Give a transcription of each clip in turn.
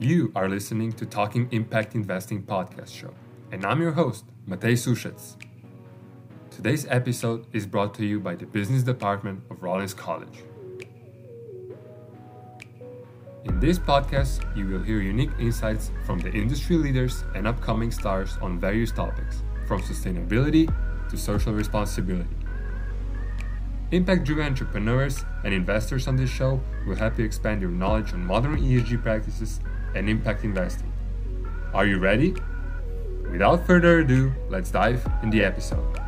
You are listening to Talking Impact Investing podcast show, and I'm your host, Matej Sushets. Today's episode is brought to you by the Business Department of Rollins College. In this podcast, you will hear unique insights from the industry leaders and upcoming stars on various topics, from sustainability to social responsibility. Impact driven entrepreneurs and investors on this show will help you expand your knowledge on modern ESG practices and impact investing. Are you ready? Without further ado, let's dive in the episode.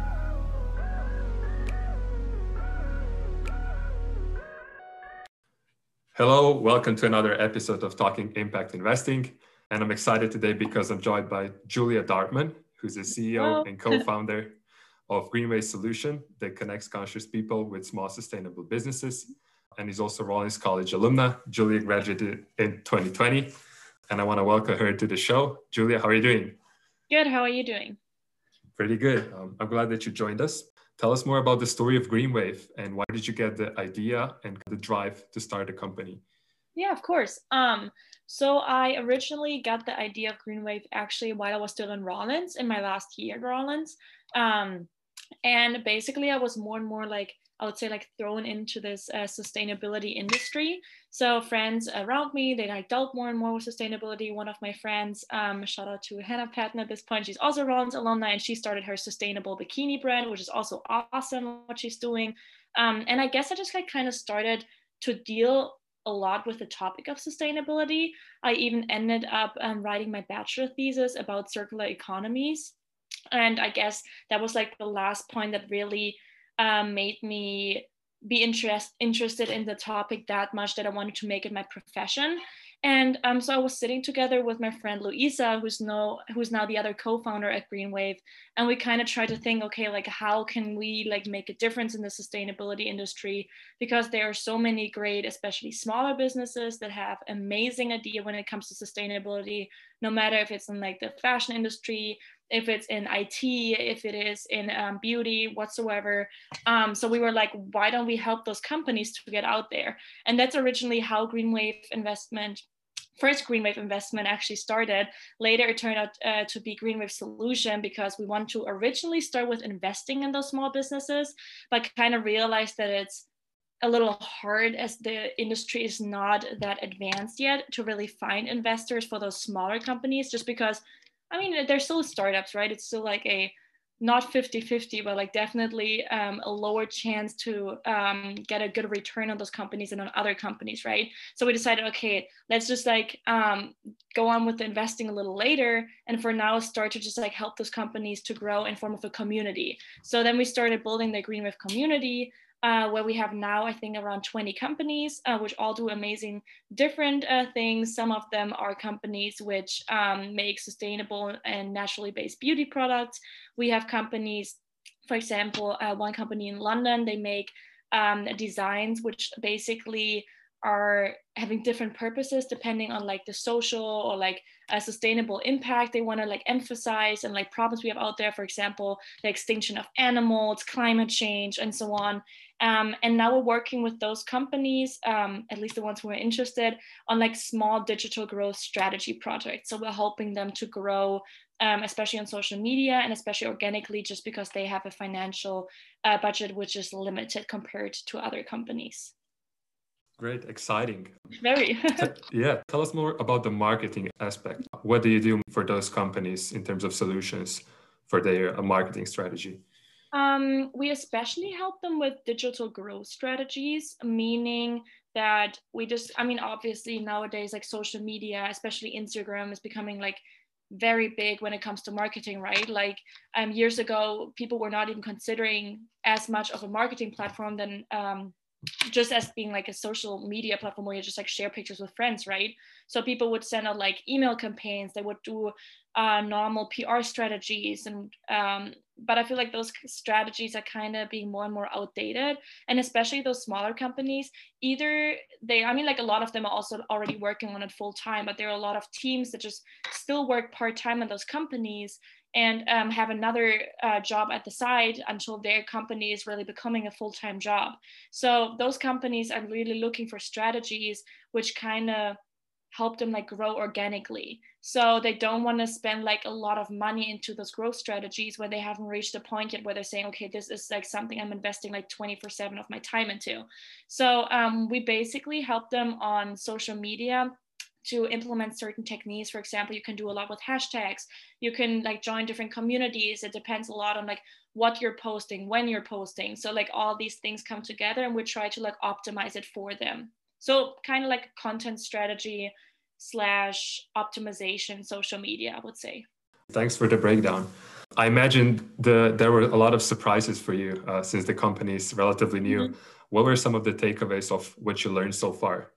Hello, welcome to another episode of Talking Impact Investing. And I'm excited today because I'm joined by Julia Dartman, who's the CEO Hello. and co founder of Greenwave Solution that connects conscious people with small sustainable businesses. And he's also Rollins College alumna. Julia graduated in 2020 and I want to welcome her to the show. Julia, how are you doing? Good. How are you doing? Pretty good. Um, I'm glad that you joined us. Tell us more about the story of Greenwave and why did you get the idea and the drive to start a company? Yeah, of course. Um, so I originally got the idea of Greenwave actually while I was still in Rollins in my last year at Rollins. Um, and basically, I was more and more like I would say like thrown into this uh, sustainability industry. So friends around me, they like dealt more and more with sustainability. One of my friends, um, shout out to Hannah Patton at this point, she's also Rollins alumni and she started her sustainable bikini brand, which is also awesome what she's doing. Um, and I guess I just like kind of started to deal a lot with the topic of sustainability. I even ended up um, writing my bachelor thesis about circular economies. And I guess that was like the last point that really um, made me be interest, interested in the topic that much that I wanted to make it my profession. And um, so I was sitting together with my friend Louisa, who's no, who's now the other co-founder at Greenwave, and we kind of tried to think, okay, like how can we like make a difference in the sustainability industry? Because there are so many great, especially smaller businesses that have amazing idea when it comes to sustainability, no matter if it's in like the fashion industry, if it's in IT, if it is in um, beauty, whatsoever. Um, so we were like, why don't we help those companies to get out there? And that's originally how Greenwave Investment first greenwave investment actually started later it turned out uh, to be greenwave solution because we want to originally start with investing in those small businesses but kind of realized that it's a little hard as the industry is not that advanced yet to really find investors for those smaller companies just because I mean, they're still startups, right? It's still like a not 50 50, but like definitely um, a lower chance to um, get a good return on those companies and on other companies, right? So we decided, okay, let's just like um, go on with investing a little later. And for now, start to just like help those companies to grow in form of a community. So then we started building the Green Greenwave community uh, where we have now, I think, around 20 companies, uh, which all do amazing different uh, things. Some of them are companies which um, make sustainable and naturally based beauty products. We have companies, for example, uh, one company in London, they make um, designs which basically are having different purposes depending on like the social or like a sustainable impact they want to like emphasize and like problems we have out there for example the extinction of animals climate change and so on um, and now we're working with those companies um, at least the ones who are interested on like small digital growth strategy projects so we're helping them to grow um, especially on social media and especially organically just because they have a financial uh, budget which is limited compared to other companies Great, exciting. Very. yeah, tell us more about the marketing aspect. What do you do for those companies in terms of solutions for their uh, marketing strategy? Um, we especially help them with digital growth strategies, meaning that we just, I mean, obviously nowadays, like social media, especially Instagram, is becoming like very big when it comes to marketing, right? Like um, years ago, people were not even considering as much of a marketing platform than um, just as being like a social media platform where you just like share pictures with friends, right? So people would send out like email campaigns, they would do uh, normal PR strategies, and um, but I feel like those strategies are kind of being more and more outdated, and especially those smaller companies. Either they, I mean, like a lot of them are also already working on it full time, but there are a lot of teams that just still work part time in those companies and um, have another uh, job at the side until their company is really becoming a full-time job so those companies are really looking for strategies which kind of help them like grow organically. So they don't want to spend like a lot of money into those growth strategies when they haven't reached the point yet where they're saying, okay, this is like something I'm investing like 24 seven of my time into. So um, we basically help them on social media to implement certain techniques for example you can do a lot with hashtags you can like join different communities it depends a lot on like what you're posting when you're posting so like all these things come together and we try to like optimize it for them so kind of like content strategy slash optimization social media, I would say. Thanks for the breakdown. I imagine the there were a lot of surprises for you uh, since the company is relatively new. Mm-hmm. What were some of the takeaways of what you learned so far?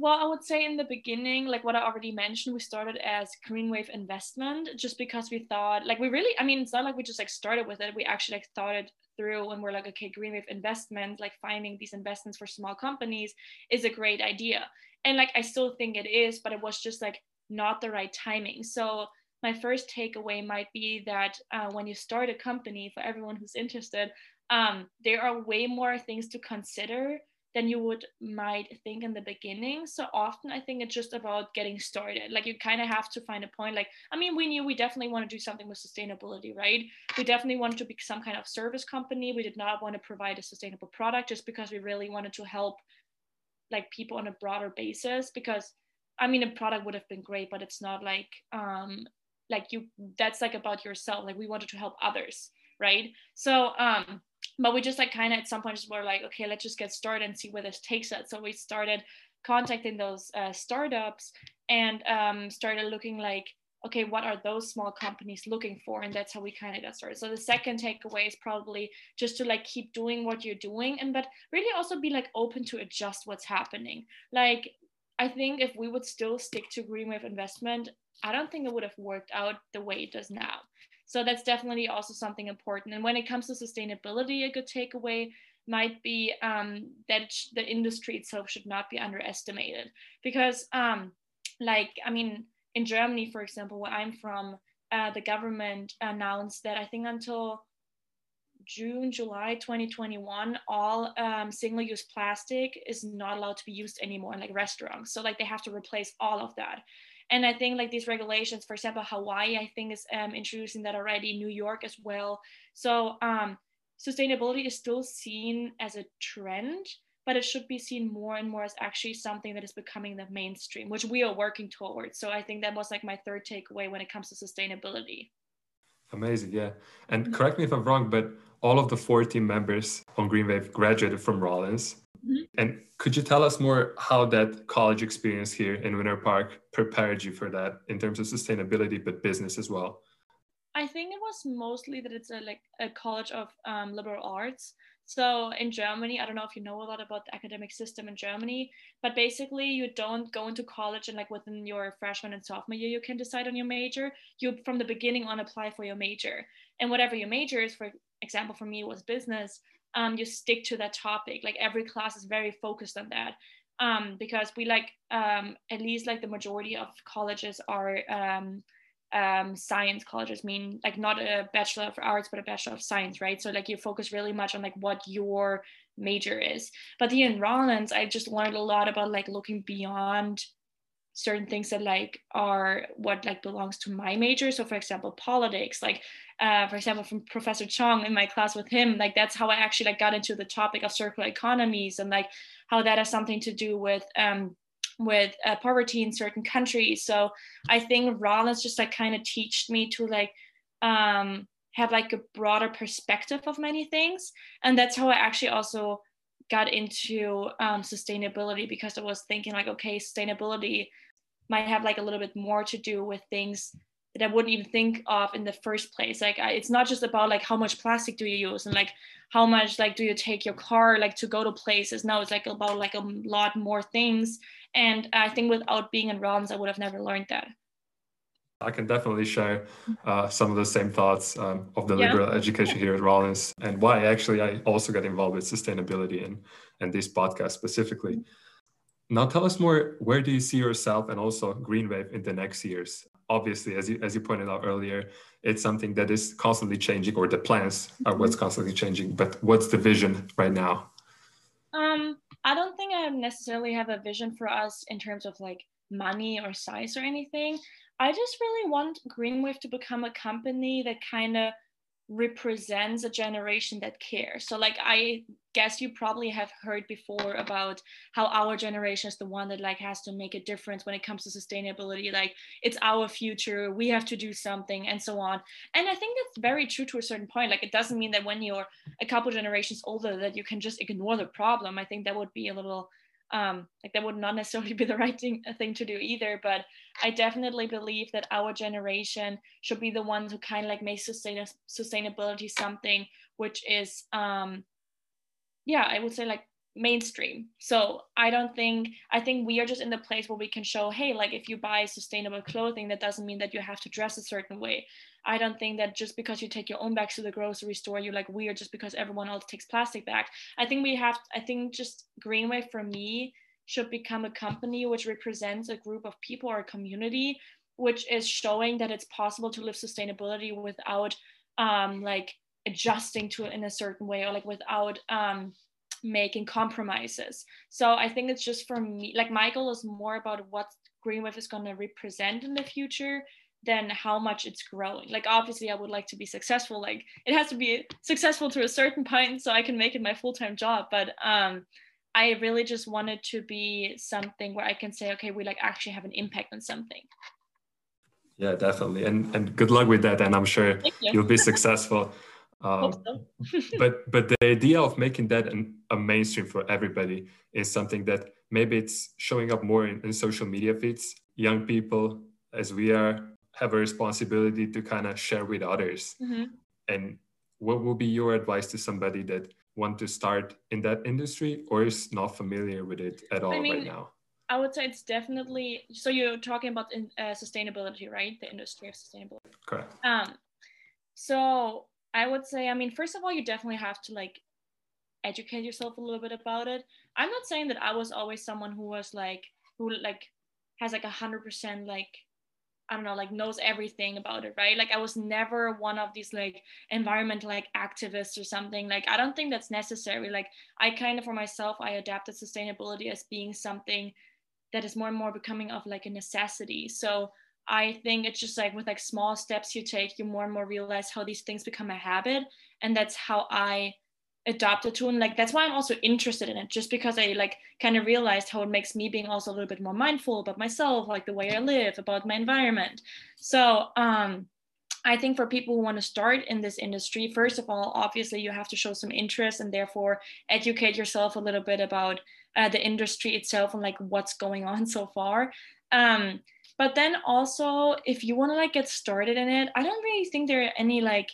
Well, I would say in the beginning, like what I already mentioned, we started as Greenwave Investment just because we thought, like, we really, I mean, it's not like we just like started with it. We actually like thought it through and we're like, okay, Greenwave Investment, like finding these investments for small companies is a great idea. And like, I still think it is, but it was just like not the right timing. So, my first takeaway might be that uh, when you start a company, for everyone who's interested, um, there are way more things to consider than you would might think in the beginning. So often I think it's just about getting started. Like you kind of have to find a point. Like, I mean, we knew we definitely want to do something with sustainability, right? We definitely wanted to be some kind of service company. We did not want to provide a sustainable product just because we really wanted to help like people on a broader basis because I mean a product would have been great, but it's not like um like you that's like about yourself. Like we wanted to help others, right? So um but we just like kind of at some point just were like okay let's just get started and see where this takes us. So we started contacting those uh, startups and um, started looking like okay what are those small companies looking for? And that's how we kind of got started. So the second takeaway is probably just to like keep doing what you're doing and but really also be like open to adjust what's happening. Like i think if we would still stick to greenwave investment i don't think it would have worked out the way it does now so that's definitely also something important. And when it comes to sustainability, a good takeaway might be um, that the industry itself should not be underestimated because, um, like, I mean, in Germany, for example, where I'm from, uh, the government announced that I think until June, July 2021, all um, single use plastic is not allowed to be used anymore in like restaurants. So, like, they have to replace all of that and i think like these regulations for example hawaii i think is um, introducing that already new york as well. So um, sustainability is still seen as a trend but it should be seen more and more as actually something that is becoming the mainstream which we are working towards. So i think that was like my third takeaway when it comes to sustainability. Amazing yeah. And mm-hmm. correct me if i'm wrong but all of the four team members on greenwave graduated from rollins Mm-hmm. And could you tell us more how that college experience here in Winter Park prepared you for that in terms of sustainability, but business as well? I think it was mostly that it's a like a college of um, liberal arts. So in Germany, I don't know if you know a lot about the academic system in Germany, but basically you don't go into college and like within your freshman and sophomore year you can decide on your major. You from the beginning on apply for your major, and whatever your major is. For example, for me was business um, you stick to that topic. Like every class is very focused on that. Um, because we like um, at least like the majority of colleges are um, um, science colleges mean like not a bachelor of arts but a bachelor of science right so like you focus really much on like what your major is but here in rollins i just learned a lot about like looking beyond certain things that like are what like belongs to my major so for example politics like uh, for example, from Professor Chong in my class with him, like that's how I actually like got into the topic of circular economies and like how that has something to do with um, with uh, poverty in certain countries. So I think Rollins just like kind of teach me to like um, have like a broader perspective of many things, and that's how I actually also got into um, sustainability because I was thinking like, okay, sustainability might have like a little bit more to do with things that I wouldn't even think of in the first place. Like I, it's not just about like how much plastic do you use and like how much like do you take your car like to go to places. No, it's like about like a lot more things. And I think without being in Rollins, I would have never learned that. I can definitely share uh, some of the same thoughts um, of the yeah. liberal education here at Rollins and why actually I also got involved with sustainability and, and this podcast specifically. Now tell us more, where do you see yourself and also Greenwave in the next years? obviously, as you as you pointed out earlier, it's something that is constantly changing, or the plans are what's mm-hmm. constantly changing. But what's the vision right now? Um, I don't think I necessarily have a vision for us in terms of like money or size or anything. I just really want Greenwave to become a company that kind of represents a generation that cares. So, like, I guess you probably have heard before about how our generation is the one that like has to make a difference when it comes to sustainability. Like, it's our future, we have to do something, and so on. And I think that's very true to a certain point. Like, it doesn't mean that when you're a couple generations older that you can just ignore the problem. I think that would be a little um, like that would not necessarily be the right thing, uh, thing to do either but i definitely believe that our generation should be the ones who kind of like make sustain- sustainability something which is um, yeah i would say like mainstream so i don't think i think we are just in the place where we can show hey like if you buy sustainable clothing that doesn't mean that you have to dress a certain way I don't think that just because you take your own bags to the grocery store, you're like weird just because everyone else takes plastic bags. I think we have, I think just Greenwave for me should become a company which represents a group of people or a community, which is showing that it's possible to live sustainability without um, like adjusting to it in a certain way or like without um, making compromises. So I think it's just for me, like my goal is more about what Greenwave is going to represent in the future than how much it's growing. Like obviously I would like to be successful. Like it has to be successful to a certain point so I can make it my full-time job. But um I really just wanted to be something where I can say, okay, we like actually have an impact on something. Yeah, definitely. And and good luck with that. And I'm sure you. will be successful. Um, so. but but the idea of making that an, a mainstream for everybody is something that maybe it's showing up more in, in social media feeds. Young people, as we are, have a responsibility to kind of share with others. Mm-hmm. And what would be your advice to somebody that want to start in that industry or is not familiar with it at all I mean, right now? I would say it's definitely so. You're talking about in, uh, sustainability, right? The industry of sustainability. Correct. Um, so I would say, I mean, first of all, you definitely have to like educate yourself a little bit about it. I'm not saying that I was always someone who was like who like has like a hundred percent like I don't know, like knows everything about it, right? Like I was never one of these like environmental like activists or something. Like I don't think that's necessary. Like I kind of for myself, I adapted sustainability as being something that is more and more becoming of like a necessity. So I think it's just like with like small steps you take, you more and more realize how these things become a habit. And that's how I adopted to and like that's why i'm also interested in it just because i like kind of realized how it makes me being also a little bit more mindful about myself like the way i live about my environment so um I think for people who want to start in this industry, first of all, obviously you have to show some interest and therefore educate yourself a little bit about uh, the industry itself and like what's going on so far. Um, but then also, if you want to like get started in it, I don't really think there are any like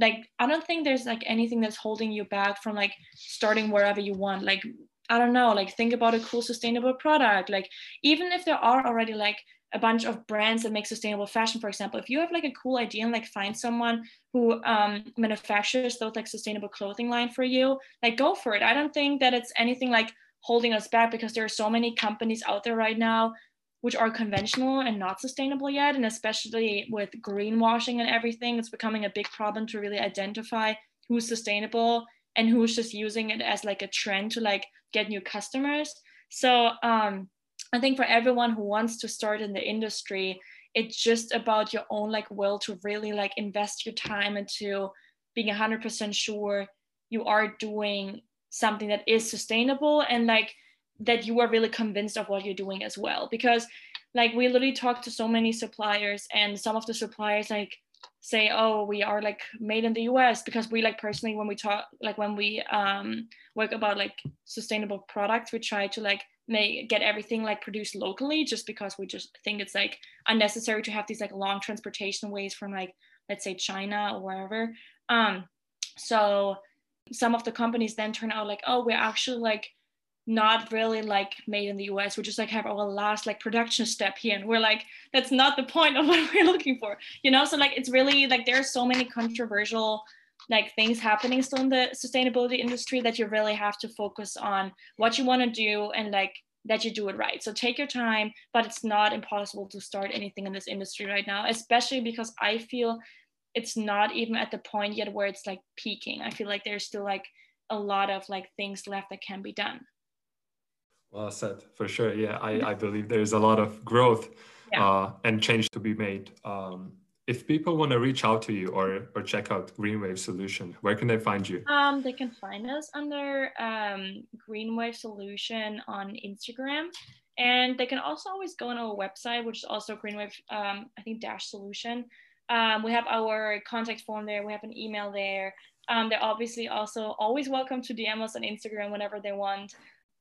like i don't think there's like anything that's holding you back from like starting wherever you want. Like i don't know like think about a cool sustainable product. Like even if there are already like a bunch of brands that make sustainable fashion for example if you have like a cool idea and like find someone who um, manufactures those like sustainable clothing line for you like go for it. I don't think that it's anything like holding us back because there are so many companies out there right now which are conventional and not sustainable yet. And especially with greenwashing and everything, it's becoming a big problem to really identify who's sustainable and who's just using it as like a trend to like get new customers. So um, I think for everyone who wants to start in the industry, it's just about your own like will to really like invest your time into being 100% sure you are doing something that is sustainable and like that you are really convinced of what you're doing as well. Because like we literally talk to so many suppliers and some of the suppliers like say oh we are like made in the us because we like personally when we talk like when we um work about like sustainable products we try to like make get everything like produced locally just because we just think it's like unnecessary to have these like long transportation ways from like let's say china or wherever. Um so some of the companies then turn out like oh we're actually like not really like made in the US. We just like have our last like production step here. And we're like, that's not the point of what we're looking for. You know, so like it's really like there are so many controversial like things happening still in the sustainability industry that you really have to focus on what you want to do and like that you do it right. So take your time, but it's not impossible to start anything in this industry right now, especially because I feel it's not even at the point yet where it's like peaking. I feel like there's still like a lot of like things left that can be done. Well said, for sure. Yeah, I, I believe there's a lot of growth yeah. uh, and change to be made. Um, if people want to reach out to you or, or check out Greenwave Solution, where can they find you? Um, they can find us under um, Greenwave Solution on Instagram. And they can also always go on our website, which is also Greenwave, um, I think, dash solution. Um, we have our contact form there. We have an email there. Um, they're obviously also always welcome to DM us on Instagram whenever they want.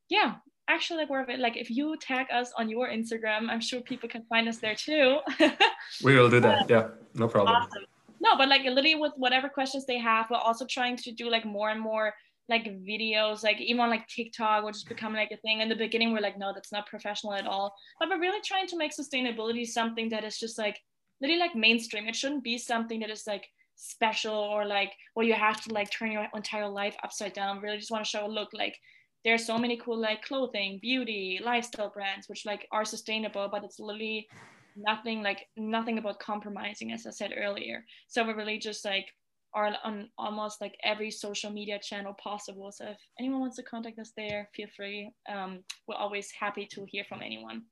Yeah, actually, like we're like if you tag us on your Instagram, I'm sure people can find us there too. we will do that. Yeah, no problem. Awesome. No, but like literally with whatever questions they have, we're also trying to do like more and more like videos, like even on like TikTok, which is becoming like a thing. In the beginning, we're like, no, that's not professional at all. But we're really trying to make sustainability something that is just like literally like mainstream. It shouldn't be something that is like special or like where you have to like turn your entire life upside down. Really just want to show a look like there's so many cool like clothing, beauty, lifestyle brands which like are sustainable, but it's literally nothing like nothing about compromising, as I said earlier. So we're really just like are on almost like every social media channel possible. So if anyone wants to contact us there, feel free. Um, we're always happy to hear from anyone.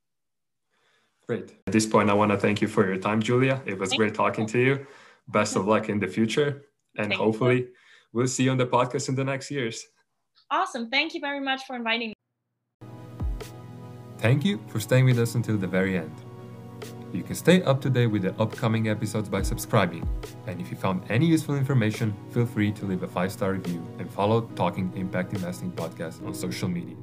Great. At this point, I want to thank you for your time, Julia. It was thank great talking you. to you. Best of luck in the future. And thank hopefully, you. we'll see you on the podcast in the next years. Awesome. Thank you very much for inviting me. Thank you for staying with us until the very end. You can stay up to date with the upcoming episodes by subscribing. And if you found any useful information, feel free to leave a five star review and follow Talking Impact Investing podcast on social media.